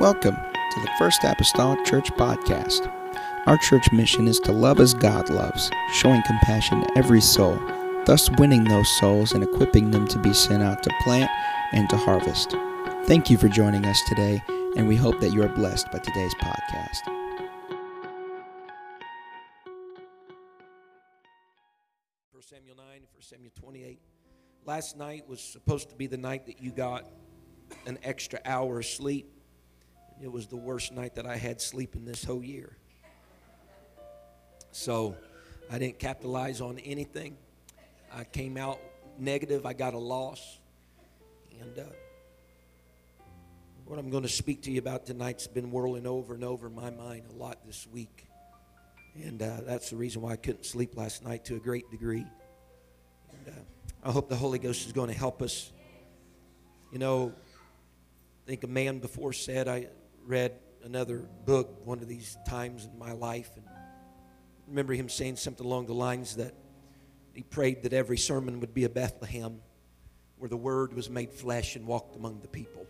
Welcome to the First Apostolic Church Podcast. Our church mission is to love as God loves, showing compassion to every soul, thus winning those souls and equipping them to be sent out to plant and to harvest. Thank you for joining us today, and we hope that you are blessed by today's podcast. 1 Samuel 9, 1 Samuel 28. Last night was supposed to be the night that you got an extra hour of sleep. It was the worst night that I had sleeping this whole year. So I didn't capitalize on anything. I came out negative. I got a loss. And uh, what I'm going to speak to you about tonight's been whirling over and over my mind a lot this week. And uh, that's the reason why I couldn't sleep last night to a great degree. And uh, I hope the Holy Ghost is going to help us. You know, I think a man before said, I read another book one of these times in my life. And remember him saying something along the lines that he prayed that every sermon would be a Bethlehem where the Word was made flesh and walked among the people.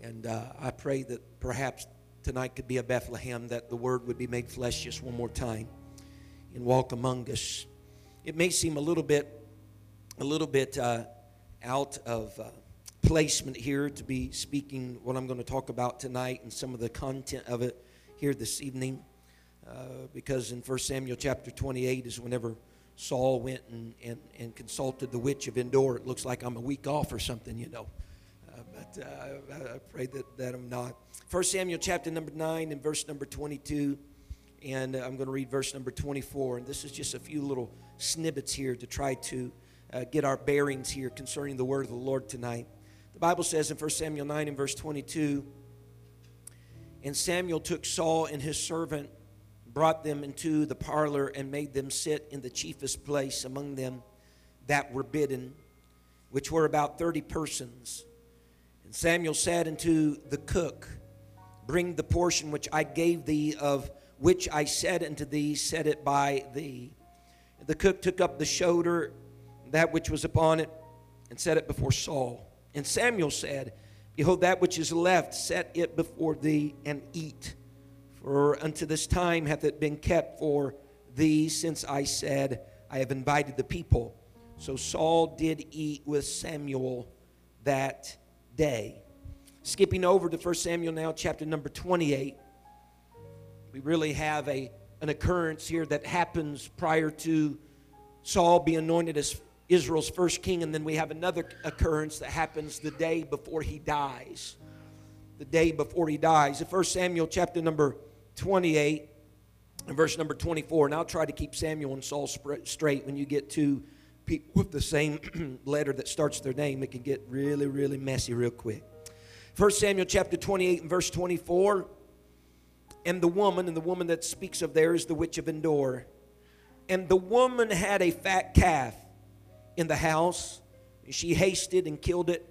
And uh, I pray that perhaps tonight could be a Bethlehem, that the Word would be made flesh just one more time and walk among us. It may seem a little bit, a little bit uh, out of uh, placement here to be speaking what I'm going to talk about tonight and some of the content of it here this evening, uh, because in 1 Samuel chapter 28 is whenever Saul went and, and, and consulted the witch of Endor. It looks like I'm a week off or something, you know. Uh, but uh, I, I pray that, that I'm not. 1 Samuel chapter number 9 and verse number 22. And uh, I'm going to read verse number 24. And this is just a few little snippets here to try to uh, get our bearings here concerning the word of the Lord tonight. Bible says in 1 Samuel 9 and verse 22 And Samuel took Saul and his servant, brought them into the parlor, and made them sit in the chiefest place among them that were bidden, which were about 30 persons. And Samuel said unto the cook, Bring the portion which I gave thee, of which I said unto thee, set it by thee. And the cook took up the shoulder, that which was upon it, and set it before Saul. And Samuel said, Behold, that which is left, set it before thee and eat. For unto this time hath it been kept for thee, since I said, I have invited the people. So Saul did eat with Samuel that day. Skipping over to 1 Samuel now, chapter number 28. We really have a, an occurrence here that happens prior to Saul being anointed as Israel's first king, and then we have another occurrence that happens the day before he dies. The day before he dies. In 1 Samuel chapter number 28 and verse number 24, and I'll try to keep Samuel and Saul straight when you get to people with the same letter that starts their name, it can get really, really messy real quick. 1 Samuel chapter 28 and verse 24, and the woman, and the woman that speaks of there is the witch of Endor. And the woman had a fat calf in the house. She hasted and killed it,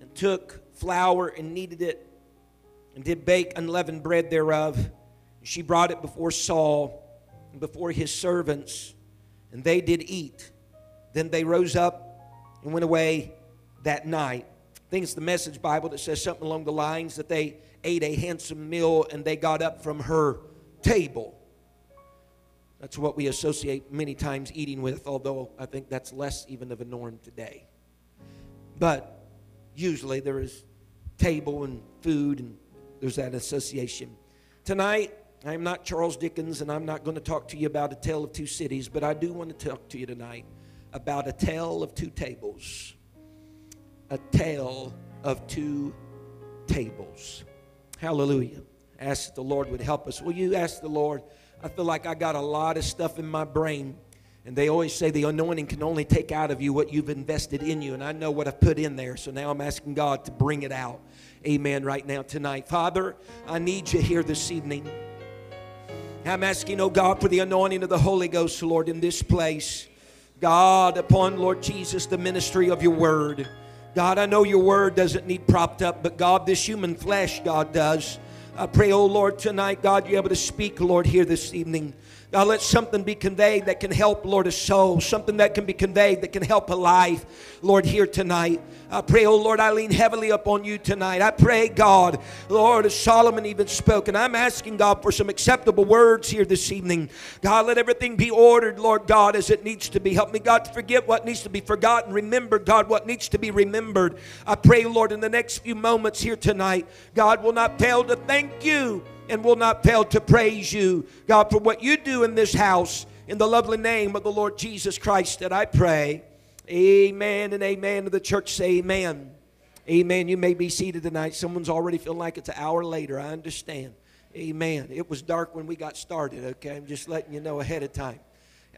and took flour and kneaded it, and did bake unleavened bread thereof. She brought it before Saul and before his servants, and they did eat. Then they rose up and went away that night. I think it's the Message Bible that says something along the lines that they ate a handsome meal and they got up from her table. That's what we associate many times eating with, although I think that's less even of a norm today. But usually there is table and food and there's that association. Tonight, I'm not Charles Dickens and I'm not going to talk to you about a tale of two cities, but I do want to talk to you tonight about a tale of two tables. A tale of two tables. Hallelujah. Ask the Lord would help us. Will you ask the Lord? I feel like I got a lot of stuff in my brain. And they always say the anointing can only take out of you what you've invested in you. And I know what I've put in there. So now I'm asking God to bring it out. Amen. Right now, tonight. Father, I need you here this evening. I'm asking, oh God, for the anointing of the Holy Ghost, Lord, in this place. God, upon Lord Jesus, the ministry of your word. God, I know your word doesn't need propped up, but God, this human flesh, God, does. I pray, oh Lord, tonight, God, you're able to speak, Lord, here this evening. God, let something be conveyed that can help, Lord, a soul. Something that can be conveyed that can help a life, Lord, here tonight. I pray, oh Lord, I lean heavily upon you tonight. I pray, God, Lord, as Solomon even spoke, and I'm asking God for some acceptable words here this evening. God, let everything be ordered, Lord God, as it needs to be. Help me, God, to forget what needs to be forgotten. Remember, God, what needs to be remembered. I pray, Lord, in the next few moments here tonight, God will not fail to thank you and will not fail to praise you, God, for what you do in this house. In the lovely name of the Lord Jesus Christ that I pray. Amen and amen. To the church say amen. Amen. You may be seated tonight. Someone's already feeling like it's an hour later. I understand. Amen. It was dark when we got started, okay? I'm just letting you know ahead of time.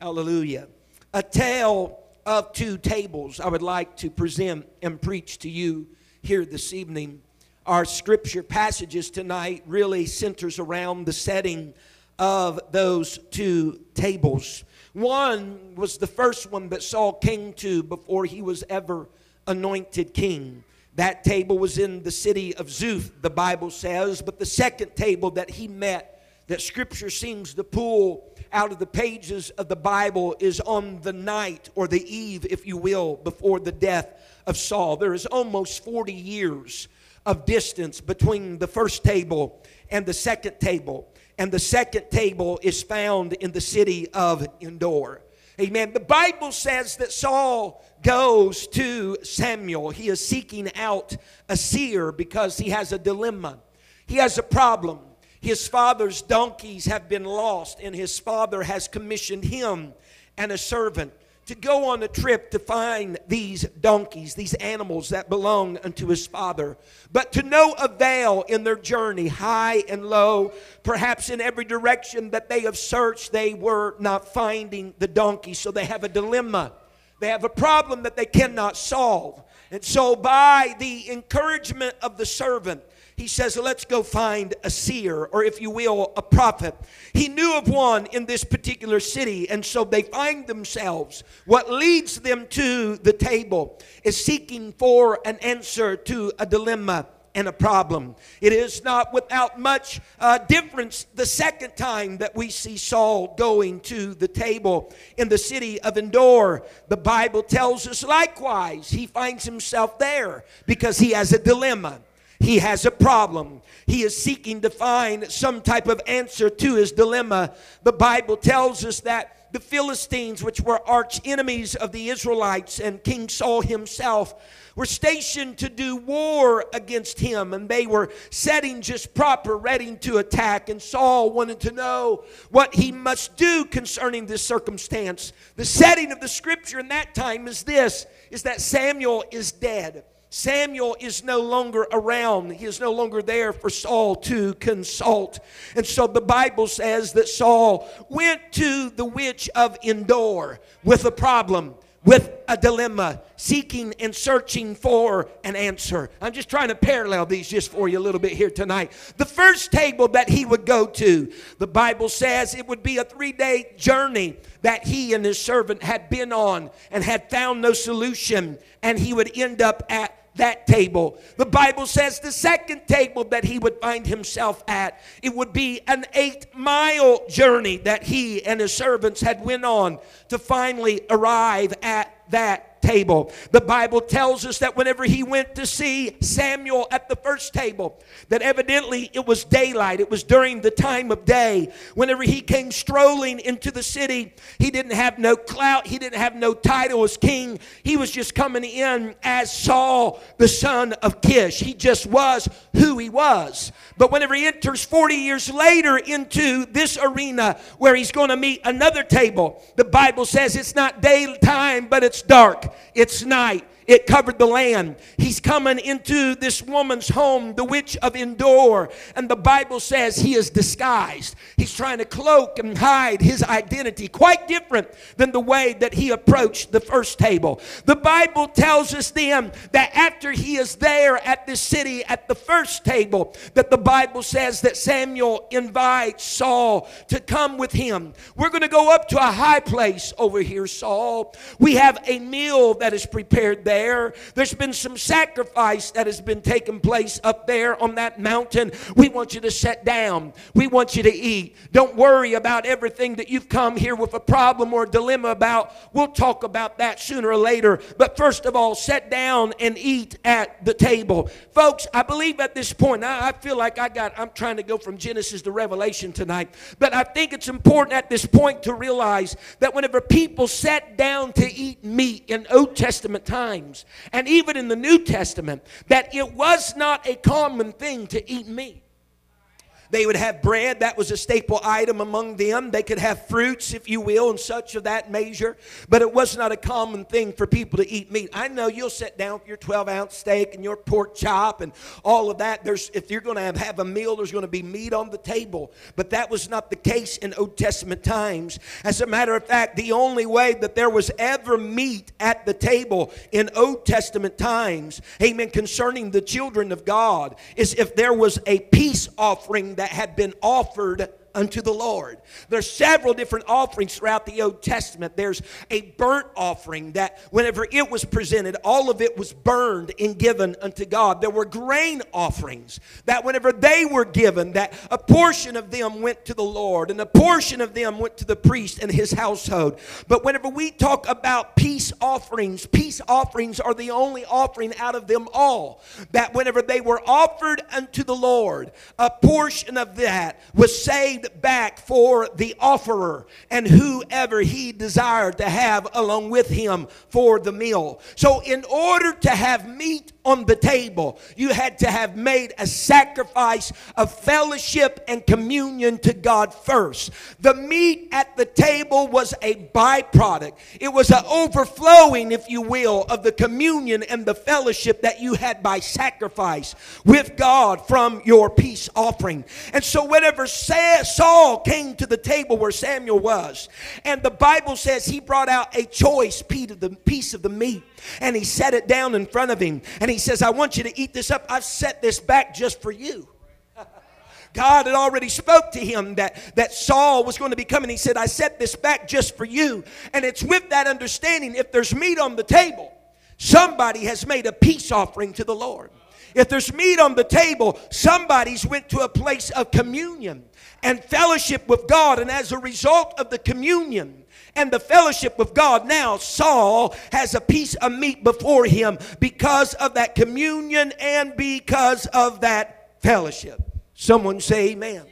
Hallelujah. A tale of two tables I would like to present and preach to you here this evening. Our scripture passages tonight really centers around the setting of those two tables. One was the first one that Saul came to before he was ever anointed king. That table was in the city of Zuph, the Bible says. But the second table that he met, that scripture seems to pull out of the pages of the Bible, is on the night or the eve, if you will, before the death of Saul. There is almost 40 years of distance between the first table and the second table and the second table is found in the city of Endor. Amen. The Bible says that Saul goes to Samuel. He is seeking out a seer because he has a dilemma. He has a problem. His father's donkeys have been lost, and his father has commissioned him and a servant to go on a trip to find these donkeys, these animals that belong unto his father. But to no avail in their journey, high and low, perhaps in every direction that they have searched, they were not finding the donkey. So they have a dilemma. They have a problem that they cannot solve. And so, by the encouragement of the servant, he says, Let's go find a seer, or if you will, a prophet. He knew of one in this particular city, and so they find themselves. What leads them to the table is seeking for an answer to a dilemma and a problem. It is not without much uh, difference the second time that we see Saul going to the table in the city of Endor. The Bible tells us likewise he finds himself there because he has a dilemma. He has a problem. He is seeking to find some type of answer to his dilemma. The Bible tells us that the Philistines, which were arch enemies of the Israelites, and King Saul himself, were stationed to do war against him, and they were setting just proper, ready to attack. And Saul wanted to know what he must do concerning this circumstance. The setting of the scripture in that time is this: is that Samuel is dead. Samuel is no longer around. He is no longer there for Saul to consult. And so the Bible says that Saul went to the witch of Endor with a problem, with a dilemma, seeking and searching for an answer. I'm just trying to parallel these just for you a little bit here tonight. The first table that he would go to, the Bible says it would be a three day journey that he and his servant had been on and had found no solution, and he would end up at that table. The Bible says the second table that he would find himself at, it would be an eight mile journey that he and his servants had went on to finally arrive at that table. The Bible tells us that whenever he went to see Samuel at the first table, that evidently it was daylight, it was during the time of day. Whenever he came strolling into the city, he didn't have no clout, he didn't have no title as king. He was just coming in as Saul, the son of Kish. He just was who he was. But whenever he enters 40 years later into this arena where he's going to meet another table, the Bible says it's not daytime, but it's dark. It's night. It covered the land. He's coming into this woman's home, the witch of Endor, and the Bible says he is disguised. He's trying to cloak and hide his identity, quite different than the way that he approached the first table. The Bible tells us then that after he is there at this city at the first table, that the Bible says that Samuel invites Saul to come with him. We're going to go up to a high place over here, Saul. We have a meal that is prepared there there. There's been some sacrifice that has been taking place up there on that mountain. We want you to sit down. We want you to eat. Don't worry about everything that you've come here with a problem or a dilemma about. We'll talk about that sooner or later. But first of all, sit down and eat at the table. Folks, I believe at this point, I, I feel like I got, I'm trying to go from Genesis to Revelation tonight. But I think it's important at this point to realize that whenever people sat down to eat meat in Old Testament times, and even in the New Testament, that it was not a common thing to eat meat. They would have bread, that was a staple item among them. They could have fruits, if you will, and such of that measure. But it was not a common thing for people to eat meat. I know you'll sit down with your 12 ounce steak and your pork chop and all of that. There's, if you're going to have, have a meal, there's going to be meat on the table. But that was not the case in Old Testament times. As a matter of fact, the only way that there was ever meat at the table in Old Testament times, amen, concerning the children of God, is if there was a peace offering that had been offered unto the Lord. There's several different offerings throughout the Old Testament. There's a burnt offering that whenever it was presented, all of it was burned and given unto God. There were grain offerings that whenever they were given, that a portion of them went to the Lord and a portion of them went to the priest and his household. But whenever we talk about peace offerings, peace offerings are the only offering out of them all that whenever they were offered unto the Lord, a portion of that was saved back for the offerer and whoever he desired to have along with him for the meal. So, in order to have meat on the table, you had to have made a sacrifice of fellowship and communion to God first. The meat at the table was a byproduct, it was an overflowing, if you will, of the communion and the fellowship that you had by sacrifice with God from your peace offering. And so, whenever Saul came to the table where Samuel was, and the Bible says he brought out a choice piece of the meat and he set it down in front of him and he says, I want you to eat this up. I've set this back just for you. God had already spoke to him that, that Saul was going to be coming. He said, I set this back just for you. And it's with that understanding, if there's meat on the table, somebody has made a peace offering to the Lord. If there's meat on the table, somebody's went to a place of communion and fellowship with God. And as a result of the communion, and the fellowship with God. Now, Saul has a piece of meat before him because of that communion and because of that fellowship. Someone say, Amen.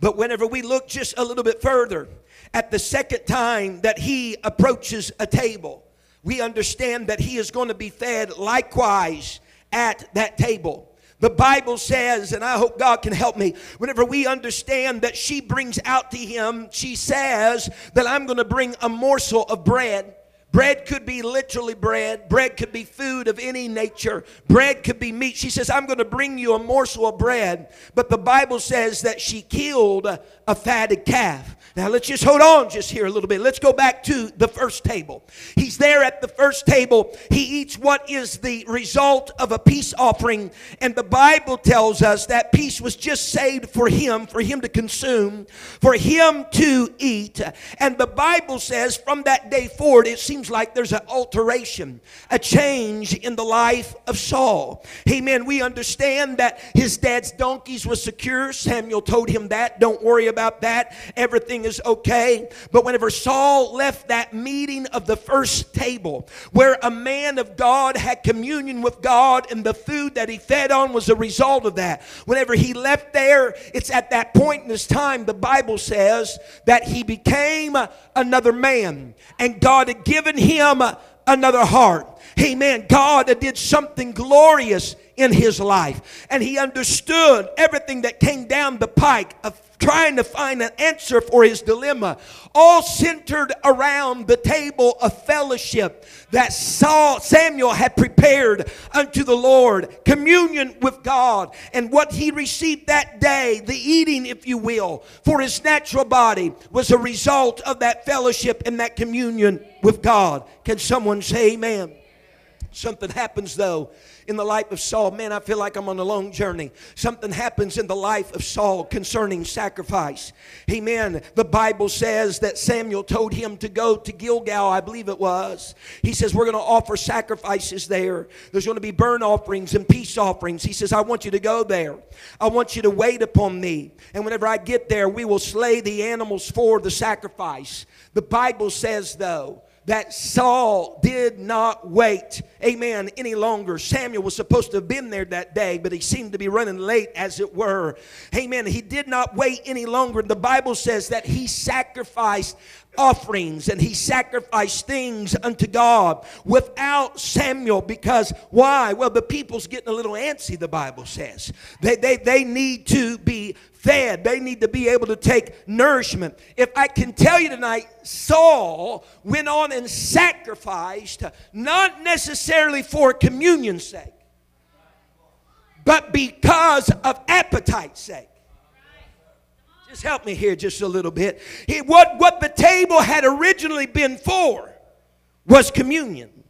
But whenever we look just a little bit further at the second time that he approaches a table, we understand that he is going to be fed likewise at that table. The Bible says, and I hope God can help me, whenever we understand that she brings out to him, she says that I'm going to bring a morsel of bread. Bread could be literally bread. Bread could be food of any nature. Bread could be meat. She says, I'm going to bring you a morsel of bread. But the Bible says that she killed a fatted calf. Now let's just hold on just here a little bit. Let's go back to the first table. He's there at the first table. He eats what is the result of a peace offering. And the Bible tells us that peace was just saved for him, for him to consume, for him to eat. And the Bible says from that day forward, it seems like there's an alteration, a change in the life of Saul. Amen. We understand that his dad's donkeys were secure. Samuel told him that. Don't worry about that. Everything everything is okay. But whenever Saul left that meeting of the first table, where a man of God had communion with God and the food that he fed on was a result of that, whenever he left there, it's at that point in his time, the Bible says that he became another man and God had given him another heart. Amen. God did something glorious in his life. And he understood everything that came down the pike of trying to find an answer for his dilemma, all centered around the table of fellowship that Saul, Samuel had prepared unto the Lord, communion with God, and what he received that day, the eating, if you will, for his natural body was a result of that fellowship and that communion with God. Can someone say amen? Something happens though in the life of Saul. Man, I feel like I'm on a long journey. Something happens in the life of Saul concerning sacrifice. Amen. The Bible says that Samuel told him to go to Gilgal, I believe it was. He says, We're going to offer sacrifices there. There's going to be burnt offerings and peace offerings. He says, I want you to go there. I want you to wait upon me. And whenever I get there, we will slay the animals for the sacrifice. The Bible says, though, that Saul did not wait, amen, any longer. Samuel was supposed to have been there that day, but he seemed to be running late, as it were. Amen. He did not wait any longer. The Bible says that he sacrificed offerings and he sacrificed things unto God without Samuel because why? Well, the people's getting a little antsy, the Bible says. They, they, they need to be fed, they need to be able to take nourishment. If I can tell you tonight, Saul went on and sacrificed, not necessarily for communion's sake, but because of appetite's sake. Just help me here just a little bit. He, what, what the table had originally been for was communion.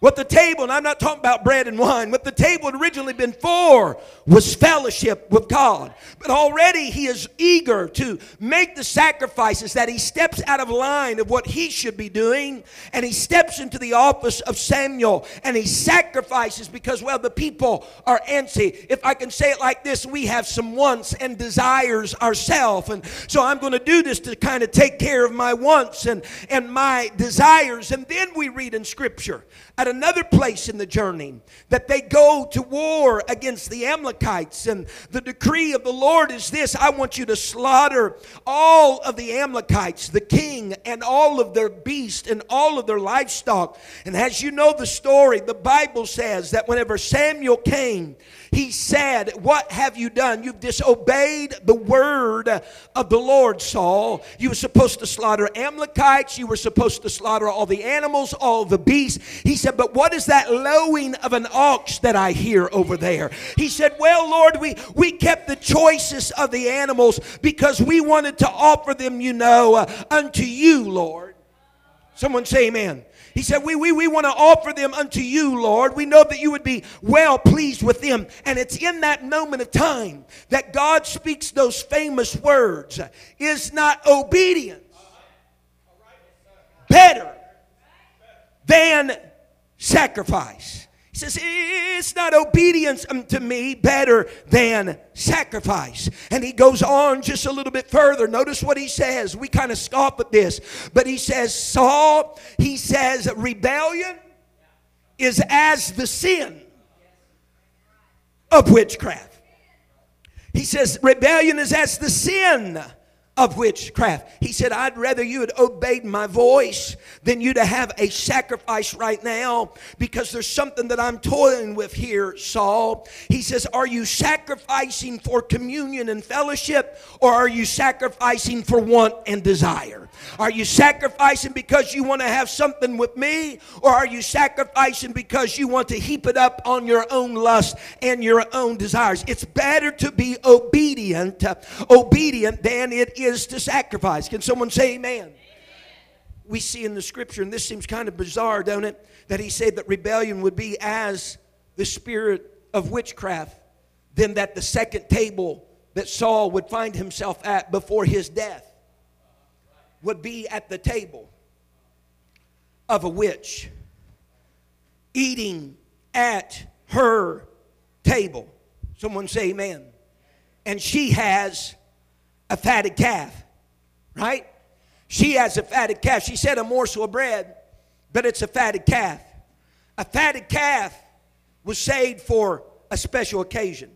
What the table, and I'm not talking about bread and wine, what the table had originally been for was fellowship with God. But already he is eager to make the sacrifices that he steps out of line of what he should be doing and he steps into the office of Samuel and he sacrifices because, well, the people are antsy. If I can say it like this, we have some wants and desires ourselves. And so I'm going to do this to kind of take care of my wants and, and my desires. And then we read in Scripture at another place in the journey that they go to war against the Amalekites. And the decree of the Lord is this I want you to slaughter all of the Amalekites, the king, and all of their beasts and all of their livestock. And as you know the story, the Bible says that whenever Samuel came, he said, What have you done? You've disobeyed the word of the Lord, Saul. You were supposed to slaughter Amalekites. You were supposed to slaughter all the animals, all the beasts. He said, But what is that lowing of an ox that I hear over there? He said, Well, Lord, we, we kept the choicest of the animals because we wanted to offer them, you know, uh, unto you, Lord. Someone say amen. He said, We, we, we want to offer them unto you, Lord. We know that you would be well pleased with them. And it's in that moment of time that God speaks those famous words Is not obedience better than sacrifice? Says, It's not obedience um, unto me better than sacrifice. And he goes on just a little bit further. Notice what he says. We kind of scoff at this, but he says, Saul, he says, rebellion is as the sin of witchcraft. He says, rebellion is as the sin of witchcraft. He said, I'd rather you had obeyed my voice than you to have a sacrifice right now because there's something that I'm toiling with here, Saul. He says, Are you sacrificing for communion and fellowship or are you sacrificing for want and desire? Are you sacrificing because you want to have something with me or are you sacrificing because you want to heap it up on your own lust and your own desires? It's better to be obedient, obedient than it is to sacrifice. Can someone say amen? amen? We see in the scripture, and this seems kind of bizarre, don't it? That he said that rebellion would be as the spirit of witchcraft, then that the second table that Saul would find himself at before his death would be at the table of a witch, eating at her table. Someone say amen. And she has a fatted calf, right? She has a fatted calf. She said a morsel of bread, but it's a fatted calf. A fatted calf was saved for a special occasion.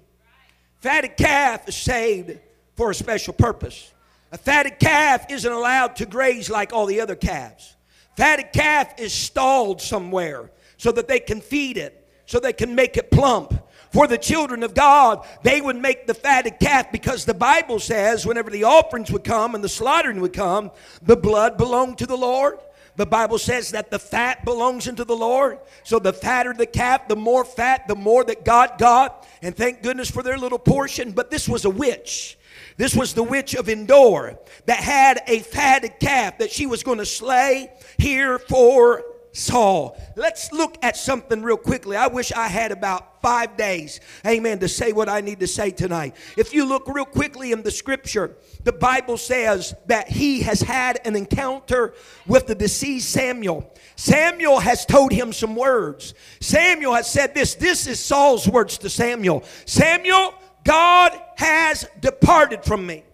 Fatted calf is saved for a special purpose. A fatted calf isn't allowed to graze like all the other calves. Fatted calf is stalled somewhere so that they can feed it, so they can make it plump, for the children of God, they would make the fatted calf because the Bible says whenever the offerings would come and the slaughtering would come, the blood belonged to the Lord. The Bible says that the fat belongs unto the Lord. So the fatter the calf, the more fat, the more that God got. And thank goodness for their little portion. But this was a witch. This was the witch of Endor that had a fatted calf that she was going to slay here for Saul. Let's look at something real quickly. I wish I had about five days, amen, to say what I need to say tonight. If you look real quickly in the scripture, the Bible says that he has had an encounter with the deceased Samuel. Samuel has told him some words. Samuel has said this. This is Saul's words to Samuel Samuel, God has departed from me.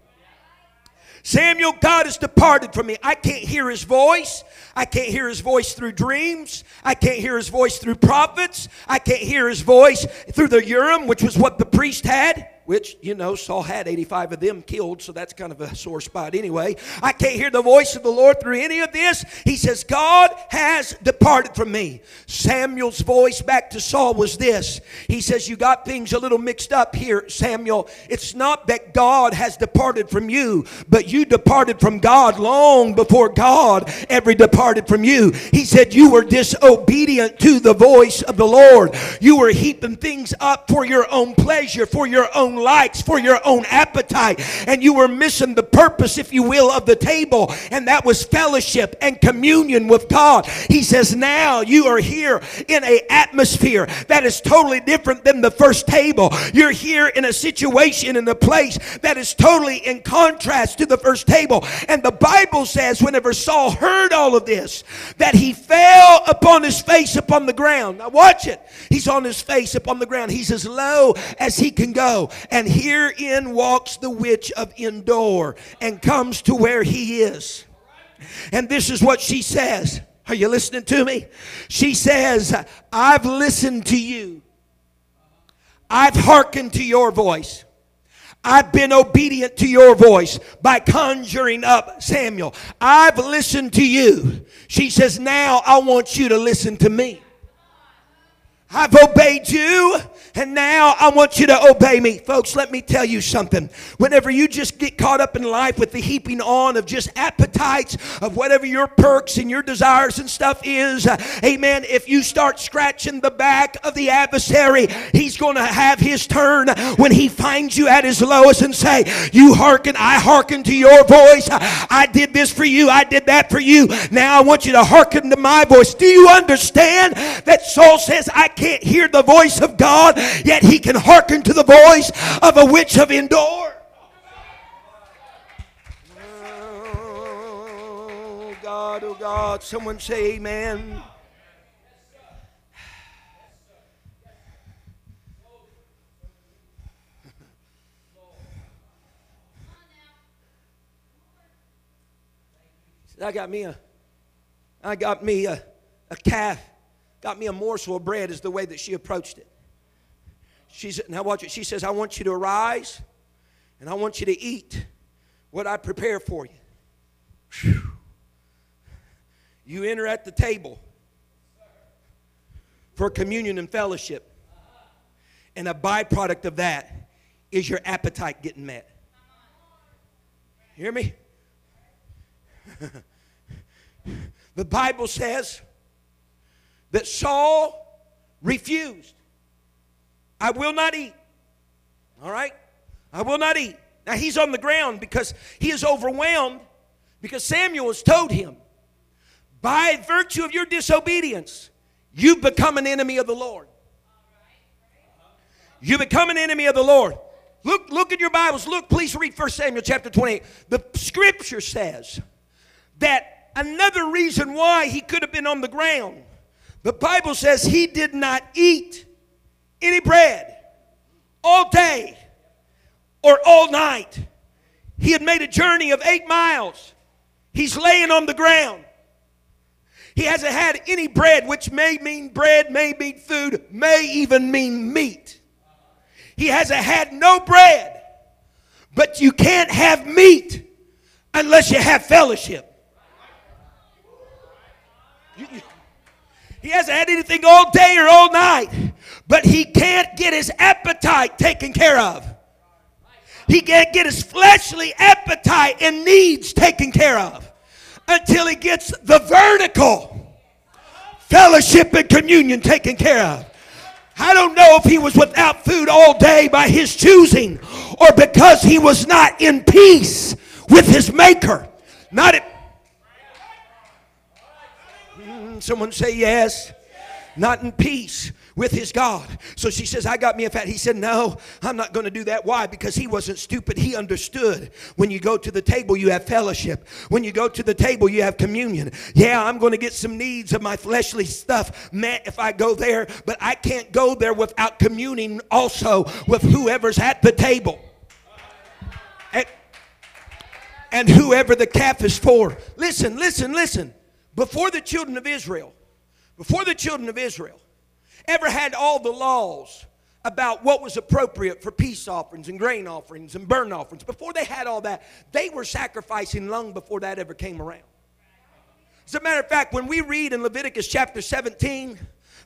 Samuel, God has departed from me. I can't hear his voice. I can't hear his voice through dreams. I can't hear his voice through prophets. I can't hear his voice through the Urim, which was what the priest had which, you know, Saul had 85 of them killed, so that's kind of a sore spot anyway. I can't hear the voice of the Lord through any of this. He says, God has departed from me. Samuel's voice back to Saul was this He says, You got things a little mixed up here, Samuel. It's not that God has departed from you, but you departed from God long before God ever departed from you. He said, You were disobedient to the voice of the Lord. You were heaping things up for your own pleasure, for your own likes, for your own appetite. And you were missing the purpose, if you will, of the table. And that was fellowship and communion with God. He says, now you are here in a atmosphere that is totally different than the first table. You're here in a situation, in a place that is totally in contrast to the first table. And the Bible says, whenever Saul heard all of this, that he fell upon his face upon the ground. Now watch it. He's on his face upon the ground. He's as low as he can go. And herein walks the witch of Endor and comes to where he is. And this is what she says. Are you listening to me? She says, I've listened to you. I've hearkened to your voice. I've been obedient to your voice by conjuring up Samuel. I've listened to you. She says, Now I want you to listen to me. I've obeyed you, and now I want you to obey me. Folks, let me tell you something. Whenever you just get caught up in life with the heaping on of just appetites of whatever your perks and your desires and stuff is, uh, amen, if you start scratching the back of the adversary, he's going to have his turn when he finds you at his lowest and say, You hearken, I hearken to your voice. I did this for you, I did that for you. Now I want you to hearken to my voice. Do you understand that Saul says, I can't hear the voice of God, yet he can hearken to the voice of a witch of Endor. Oh God, oh God, someone say amen. I got me a, I got me a, a calf got me a morsel of bread, is the way that she approached it. She said, now watch it. She says, I want you to arise and I want you to eat what I prepare for you. Whew. You enter at the table for communion and fellowship. And a byproduct of that is your appetite getting met. Hear me? the Bible says that Saul refused. I will not eat. All right? I will not eat. Now he's on the ground because he is overwhelmed because Samuel has told him, by virtue of your disobedience, you've become an enemy of the Lord. You become an enemy of the Lord. Look, look at your Bibles. Look, please read 1 Samuel chapter 28. The scripture says that another reason why he could have been on the ground the Bible says he did not eat any bread all day or all night. He had made a journey of eight miles. He's laying on the ground. He hasn't had any bread, which may mean bread, may mean food, may even mean meat. He hasn't had no bread. But you can't have meat unless you have fellowship. He hasn't had anything all day or all night, but he can't get his appetite taken care of. He can't get his fleshly appetite and needs taken care of until he gets the vertical fellowship and communion taken care of. I don't know if he was without food all day by his choosing or because he was not in peace with his maker. Not Can hmm, someone say yes? Not in peace with his God. So she says, I got me a fat. He said, No, I'm not going to do that. Why? Because he wasn't stupid. He understood. When you go to the table, you have fellowship. When you go to the table, you have communion. Yeah, I'm going to get some needs of my fleshly stuff met if I go there, but I can't go there without communing also with whoever's at the table. And, and whoever the calf is for. Listen, listen, listen. Before the children of Israel, before the children of Israel, ever had all the laws about what was appropriate for peace offerings and grain offerings and burnt offerings. Before they had all that, they were sacrificing long before that ever came around. As a matter of fact, when we read in Leviticus chapter 17,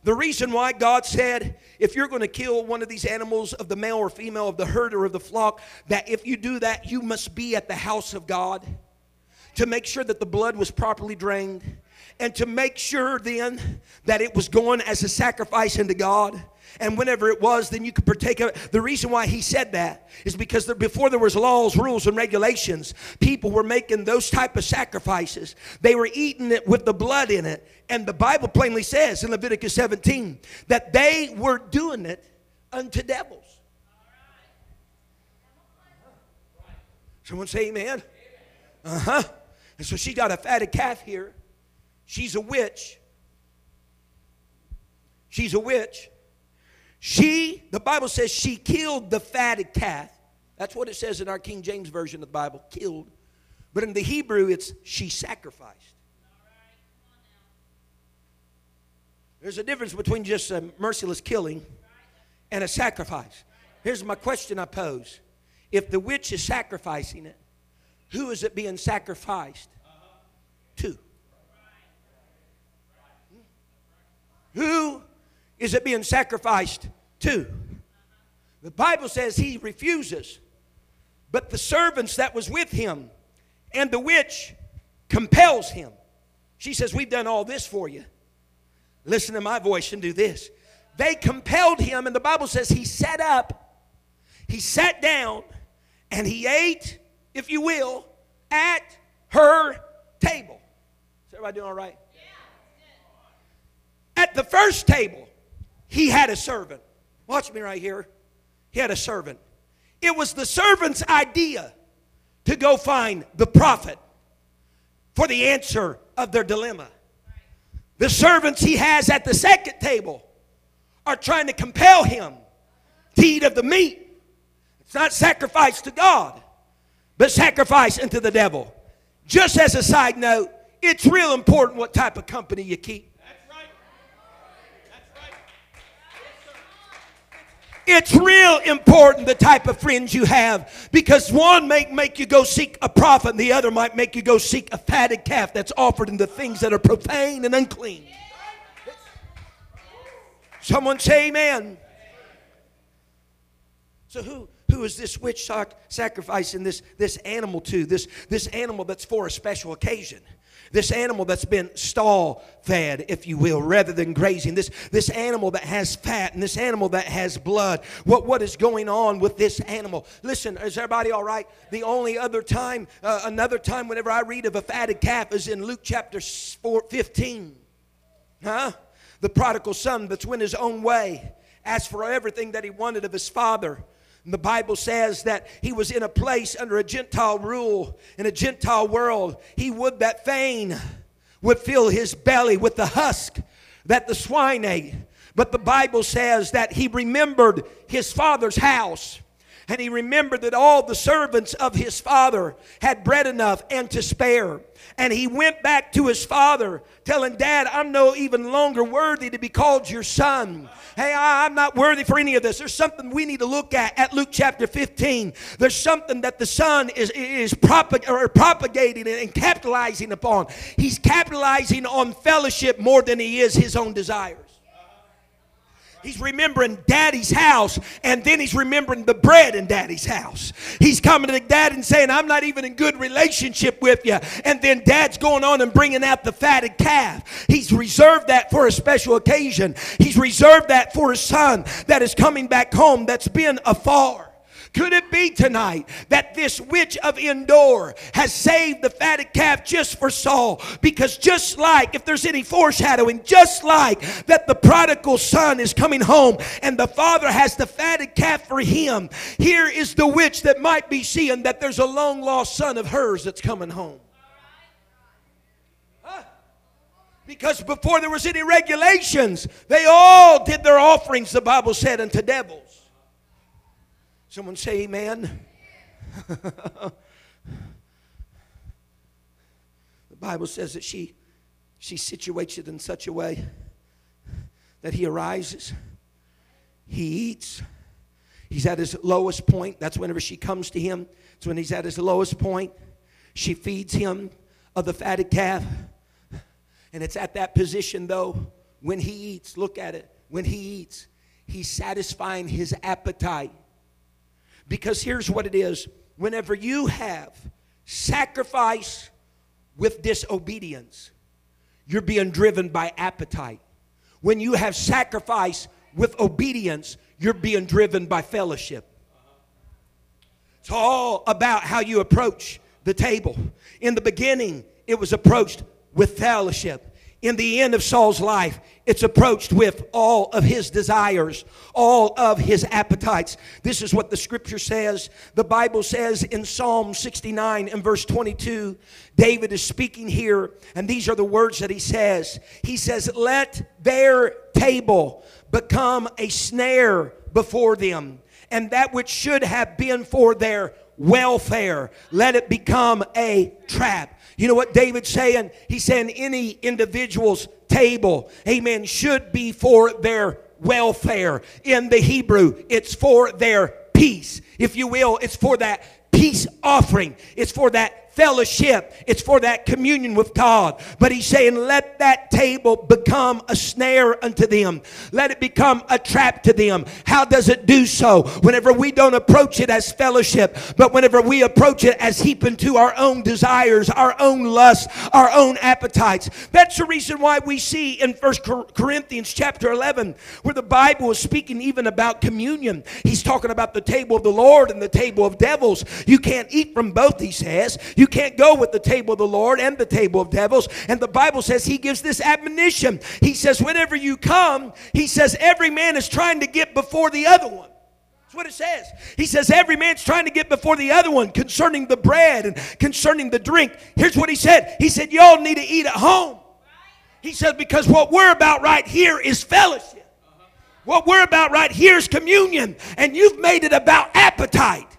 the reason why God said, if you're going to kill one of these animals of the male or female of the herd or of the flock, that if you do that, you must be at the house of God to make sure that the blood was properly drained and to make sure then that it was going as a sacrifice unto God. And whenever it was, then you could partake of it. The reason why he said that is because before there was laws, rules, and regulations, people were making those type of sacrifices. They were eating it with the blood in it. And the Bible plainly says in Leviticus 17 that they were doing it unto devils. Someone say amen. Uh huh. And so she got a fatted calf here She's a witch. She's a witch. She, the Bible says, she killed the fatted calf. That's what it says in our King James Version of the Bible, killed. But in the Hebrew, it's she sacrificed. There's a difference between just a merciless killing and a sacrifice. Here's my question I pose If the witch is sacrificing it, who is it being sacrificed to? Who is it being sacrificed to? The Bible says he refuses. But the servants that was with him and the witch compels him. She says, We've done all this for you. Listen to my voice and do this. They compelled him, and the Bible says he sat up, he sat down, and he ate, if you will, at her table. Is everybody doing all right? At the first table, he had a servant. Watch me right here. He had a servant. It was the servant's idea to go find the prophet for the answer of their dilemma. The servants he has at the second table are trying to compel him to eat of the meat. It's not sacrifice to God, but sacrifice unto the devil. Just as a side note, it's real important what type of company you keep. It's real important the type of friends you have because one may make you go seek a prophet and the other might make you go seek a fatted calf that's offered in the things that are profane and unclean. Someone say amen. So who who is this witch sacrificing this, this animal to? This, this animal that's for a special occasion. This animal that's been stall fed, if you will, rather than grazing. This, this animal that has fat and this animal that has blood. What, what is going on with this animal? Listen, is everybody all right? The only other time, uh, another time, whenever I read of a fatted calf is in Luke chapter 4, 15. Huh? The prodigal son that's went his own way, asked for everything that he wanted of his father the Bible says that he was in a place under a Gentile rule, in a Gentile world. He would that fain would fill his belly with the husk that the swine ate. But the Bible says that he remembered his father's house. And he remembered that all the servants of his father had bread enough and to spare. And he went back to his father, telling, Dad, I'm no even longer worthy to be called your son. Hey, I, am not worthy for any of this. There's something we need to look at at Luke chapter 15. There's something that the son is, is propag- or propagating and capitalizing upon. He's capitalizing on fellowship more than he is his own desires. He's remembering daddy's house, and then he's remembering the bread in daddy's house. He's coming to dad and saying, I'm not even in good relationship with you. And then dad's going on and bringing out the fatted calf. He's reserved that for a special occasion. He's reserved that for his son that is coming back home that's been afar. Could it be tonight that this witch of Endor has saved the fatted calf just for Saul? Because just like, if there's any foreshadowing, just like that the prodigal son is coming home and the father has the fatted calf for him, here is the witch that might be seeing that there's a long lost son of hers that's coming home. Because before there was any regulations, they all did their offerings, the Bible said, unto devils. Someone say amen. the Bible says that she she situates it in such a way that he arises, he eats, he's at his lowest point. That's whenever she comes to him. It's when he's at his lowest point. She feeds him of the fatted calf. And it's at that position, though, when he eats, look at it, when he eats, he's satisfying his appetite. Because here's what it is whenever you have sacrifice with disobedience, you're being driven by appetite. When you have sacrifice with obedience, you're being driven by fellowship. It's all about how you approach the table. In the beginning, it was approached with fellowship. In the end of Saul's life, it's approached with all of his desires, all of his appetites. This is what the scripture says. The Bible says in Psalm 69 and verse 22, David is speaking here, and these are the words that he says. He says, Let their table become a snare before them, and that which should have been for their welfare, let it become a trap. You know what David's saying? He's saying any individual's table, amen, should be for their welfare. In the Hebrew, it's for their peace. If you will, it's for that peace offering. It's for that fellowship, it's for that communion with God. But he's saying, let that table become a snare unto them, let it become a trap to them. How does it do so? Whenever we don't approach it as fellowship, but whenever we approach it as heaping to our own desires, our own lusts, our own appetites. That's the reason why we see in First Corinthians chapter 11, where the Bible is speaking even about communion. He's talking about the table of the Lord and the table of devils. You can't eat from both, he says. You you can't go with the table of the Lord and the table of devils. And the Bible says he gives this admonition. He says, whenever you come, he says, every man is trying to get before the other one. That's what it says. He says, every man's trying to get before the other one concerning the bread and concerning the drink. Here's what he said He said, Y'all need to eat at home. He said, Because what we're about right here is fellowship. What we're about right here is communion. And you've made it about appetite.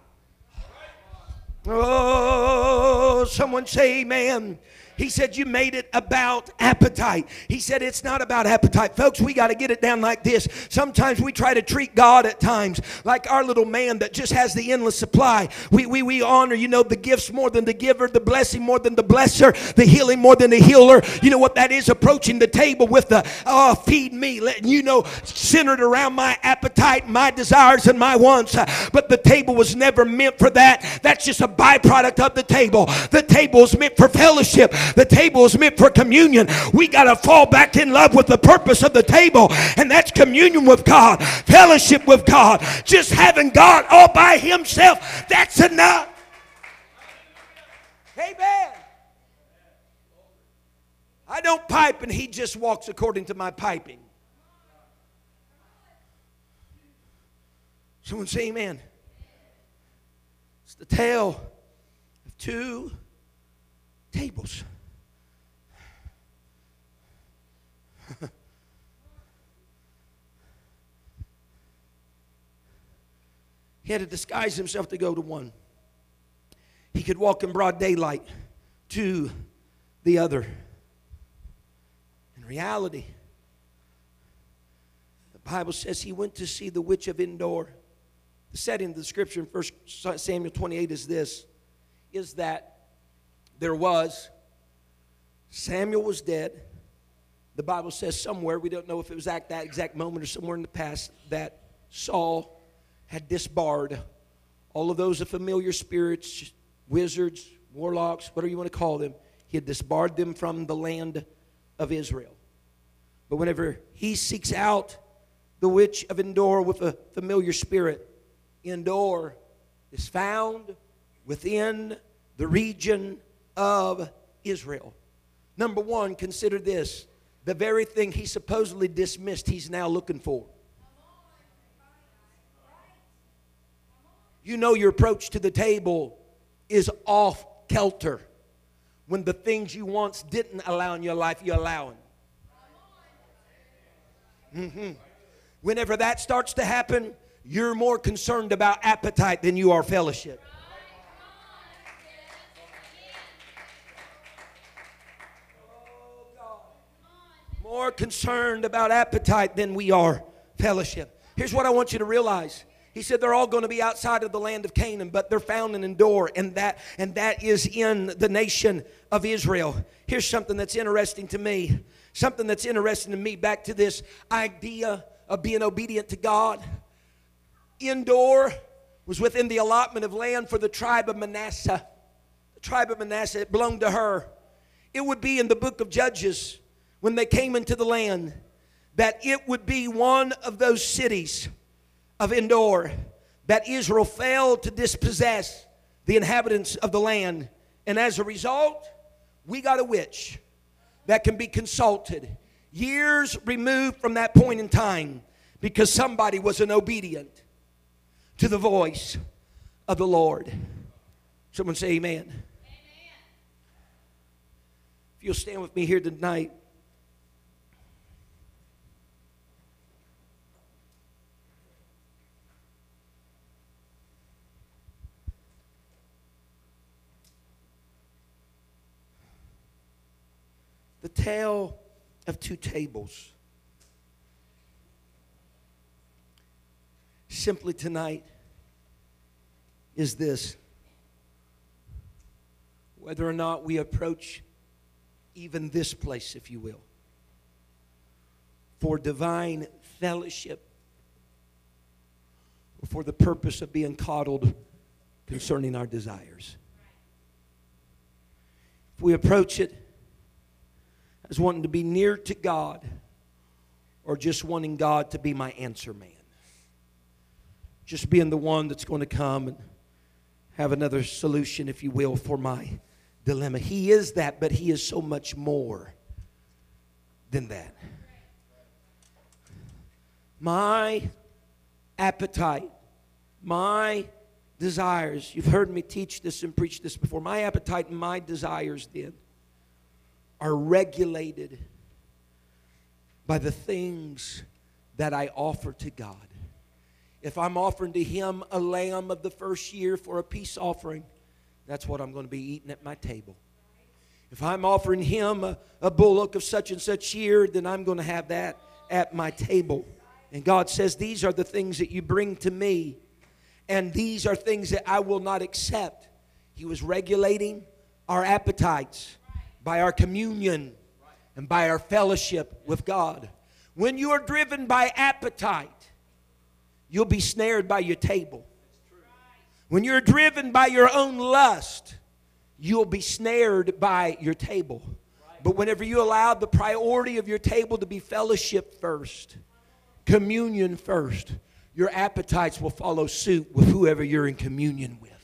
Oh, someone say amen. He said, You made it about appetite. He said, It's not about appetite. Folks, we got to get it down like this. Sometimes we try to treat God at times like our little man that just has the endless supply. We, we, we honor, you know, the gifts more than the giver, the blessing more than the blesser, the healing more than the healer. You know what that is? Approaching the table with the, oh, feed me, letting you know, centered around my appetite, my desires, and my wants. But the table was never meant for that. That's just a byproduct of the table. The table is meant for fellowship. The table is meant for communion. We got to fall back in love with the purpose of the table, and that's communion with God, fellowship with God, just having God all by Himself. That's enough. Amen. I don't pipe and he just walks according to my piping. Someone say amen. It's the tale of two tables. he had to disguise himself to go to one. He could walk in broad daylight to the other. In reality, the Bible says he went to see the witch of Endor. The setting of the scripture in 1 Samuel 28 is this is that there was Samuel was dead the Bible says somewhere, we don't know if it was at that exact moment or somewhere in the past, that Saul had disbarred all of those familiar spirits, wizards, warlocks, whatever you want to call them. He had disbarred them from the land of Israel. But whenever he seeks out the witch of Endor with a familiar spirit, Endor is found within the region of Israel. Number one, consider this the very thing he supposedly dismissed, he's now looking for. You know your approach to the table is off kelter when the things you once didn't allow in your life, you're allowing. Mm-hmm. Whenever that starts to happen, you're more concerned about appetite than you are fellowship. More concerned about appetite than we are fellowship. Here's what I want you to realize. He said they're all going to be outside of the land of Canaan, but they're found in Endor, and that and that is in the nation of Israel. Here's something that's interesting to me. Something that's interesting to me. Back to this idea of being obedient to God. Endor was within the allotment of land for the tribe of Manasseh. The tribe of Manasseh, it belonged to her. It would be in the book of Judges when they came into the land that it would be one of those cities of Endor that Israel failed to dispossess the inhabitants of the land. And as a result, we got a witch that can be consulted years removed from that point in time because somebody was an obedient to the voice of the Lord. Someone say amen. amen. If you'll stand with me here tonight. The tale of two tables. simply tonight is this whether or not we approach even this place, if you will, for divine fellowship or for the purpose of being coddled concerning our desires. If we approach it as wanting to be near to God or just wanting God to be my answer man just being the one that's going to come and have another solution, if you will, for my dilemma. He is that, but He is so much more than that. My appetite, my desires, you've heard me teach this and preach this before. My appetite and my desires then are regulated by the things that I offer to God. If I'm offering to him a lamb of the first year for a peace offering, that's what I'm going to be eating at my table. If I'm offering him a, a bullock of such and such year, then I'm going to have that at my table. And God says, These are the things that you bring to me, and these are things that I will not accept. He was regulating our appetites by our communion and by our fellowship with God. When you are driven by appetite, you'll be snared by your table. When you're driven by your own lust, you'll be snared by your table. But whenever you allow the priority of your table to be fellowship first, communion first, your appetites will follow suit with whoever you're in communion with.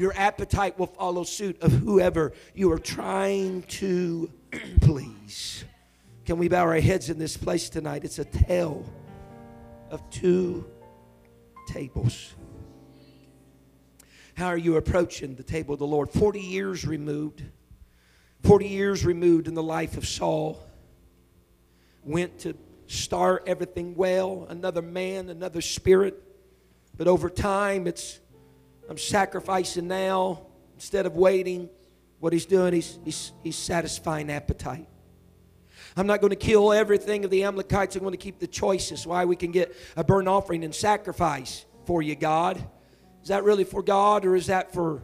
Your appetite will follow suit of whoever you are trying to please. Can we bow our heads in this place tonight? It's a tale of two tables. How are you approaching the table of the Lord? 40 years removed. 40 years removed in the life of Saul. Went to start everything well. Another man, another spirit. But over time, it's I'm sacrificing now instead of waiting. What he's doing, he's, he's, he's satisfying appetite. I'm not going to kill everything of the Amalekites. I'm going to keep the choices. Why we can get a burnt offering and sacrifice for you, God. Is that really for God or is that for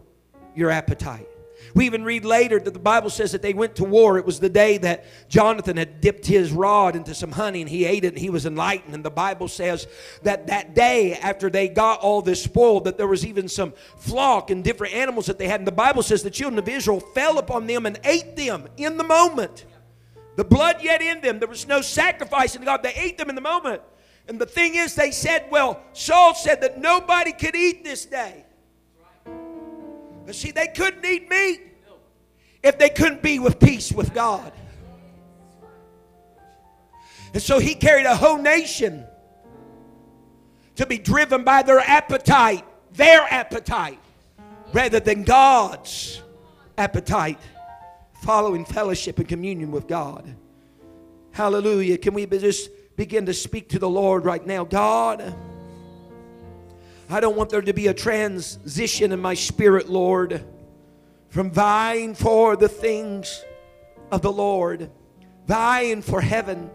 your appetite? We even read later that the Bible says that they went to war. It was the day that Jonathan had dipped his rod into some honey and he ate it and he was enlightened. And the Bible says that that day after they got all this spoil, that there was even some flock and different animals that they had. And the Bible says the children of Israel fell upon them and ate them in the moment. The blood yet in them. There was no sacrifice in God. They ate them in the moment. And the thing is, they said, well, Saul said that nobody could eat this day. But see, they couldn't eat meat if they couldn't be with peace with God. And so he carried a whole nation to be driven by their appetite, their appetite, rather than God's appetite, following fellowship and communion with God. Hallelujah. Can we just begin to speak to the Lord right now? God, I don't want there to be a transition in my spirit, Lord, from vying for the things of the Lord, vying for heaven,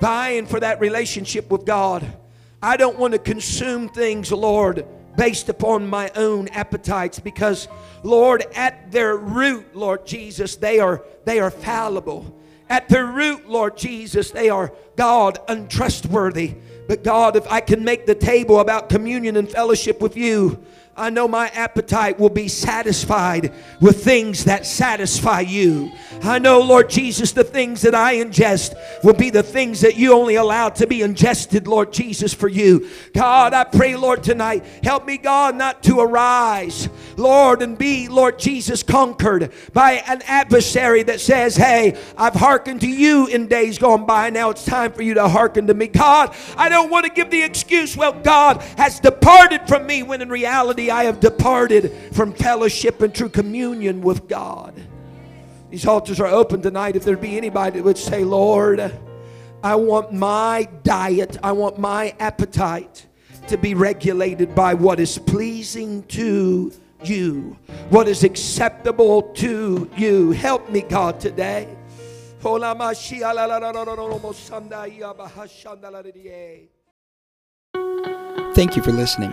vying for that relationship with God. I don't want to consume things, Lord, based upon my own appetites because Lord at their root Lord Jesus they are they are fallible at their root Lord Jesus they are God untrustworthy but God if I can make the table about communion and fellowship with you I know my appetite will be satisfied with things that satisfy you. I know, Lord Jesus, the things that I ingest will be the things that you only allow to be ingested, Lord Jesus, for you. God, I pray, Lord, tonight, help me, God, not to arise, Lord, and be, Lord Jesus, conquered by an adversary that says, Hey, I've hearkened to you in days gone by. Now it's time for you to hearken to me. God, I don't want to give the excuse, well, God has departed from me when in reality, I have departed from fellowship and true communion with God. These altars are open tonight. If there be anybody that would say, Lord, I want my diet, I want my appetite to be regulated by what is pleasing to you, what is acceptable to you. Help me, God, today. Thank you for listening.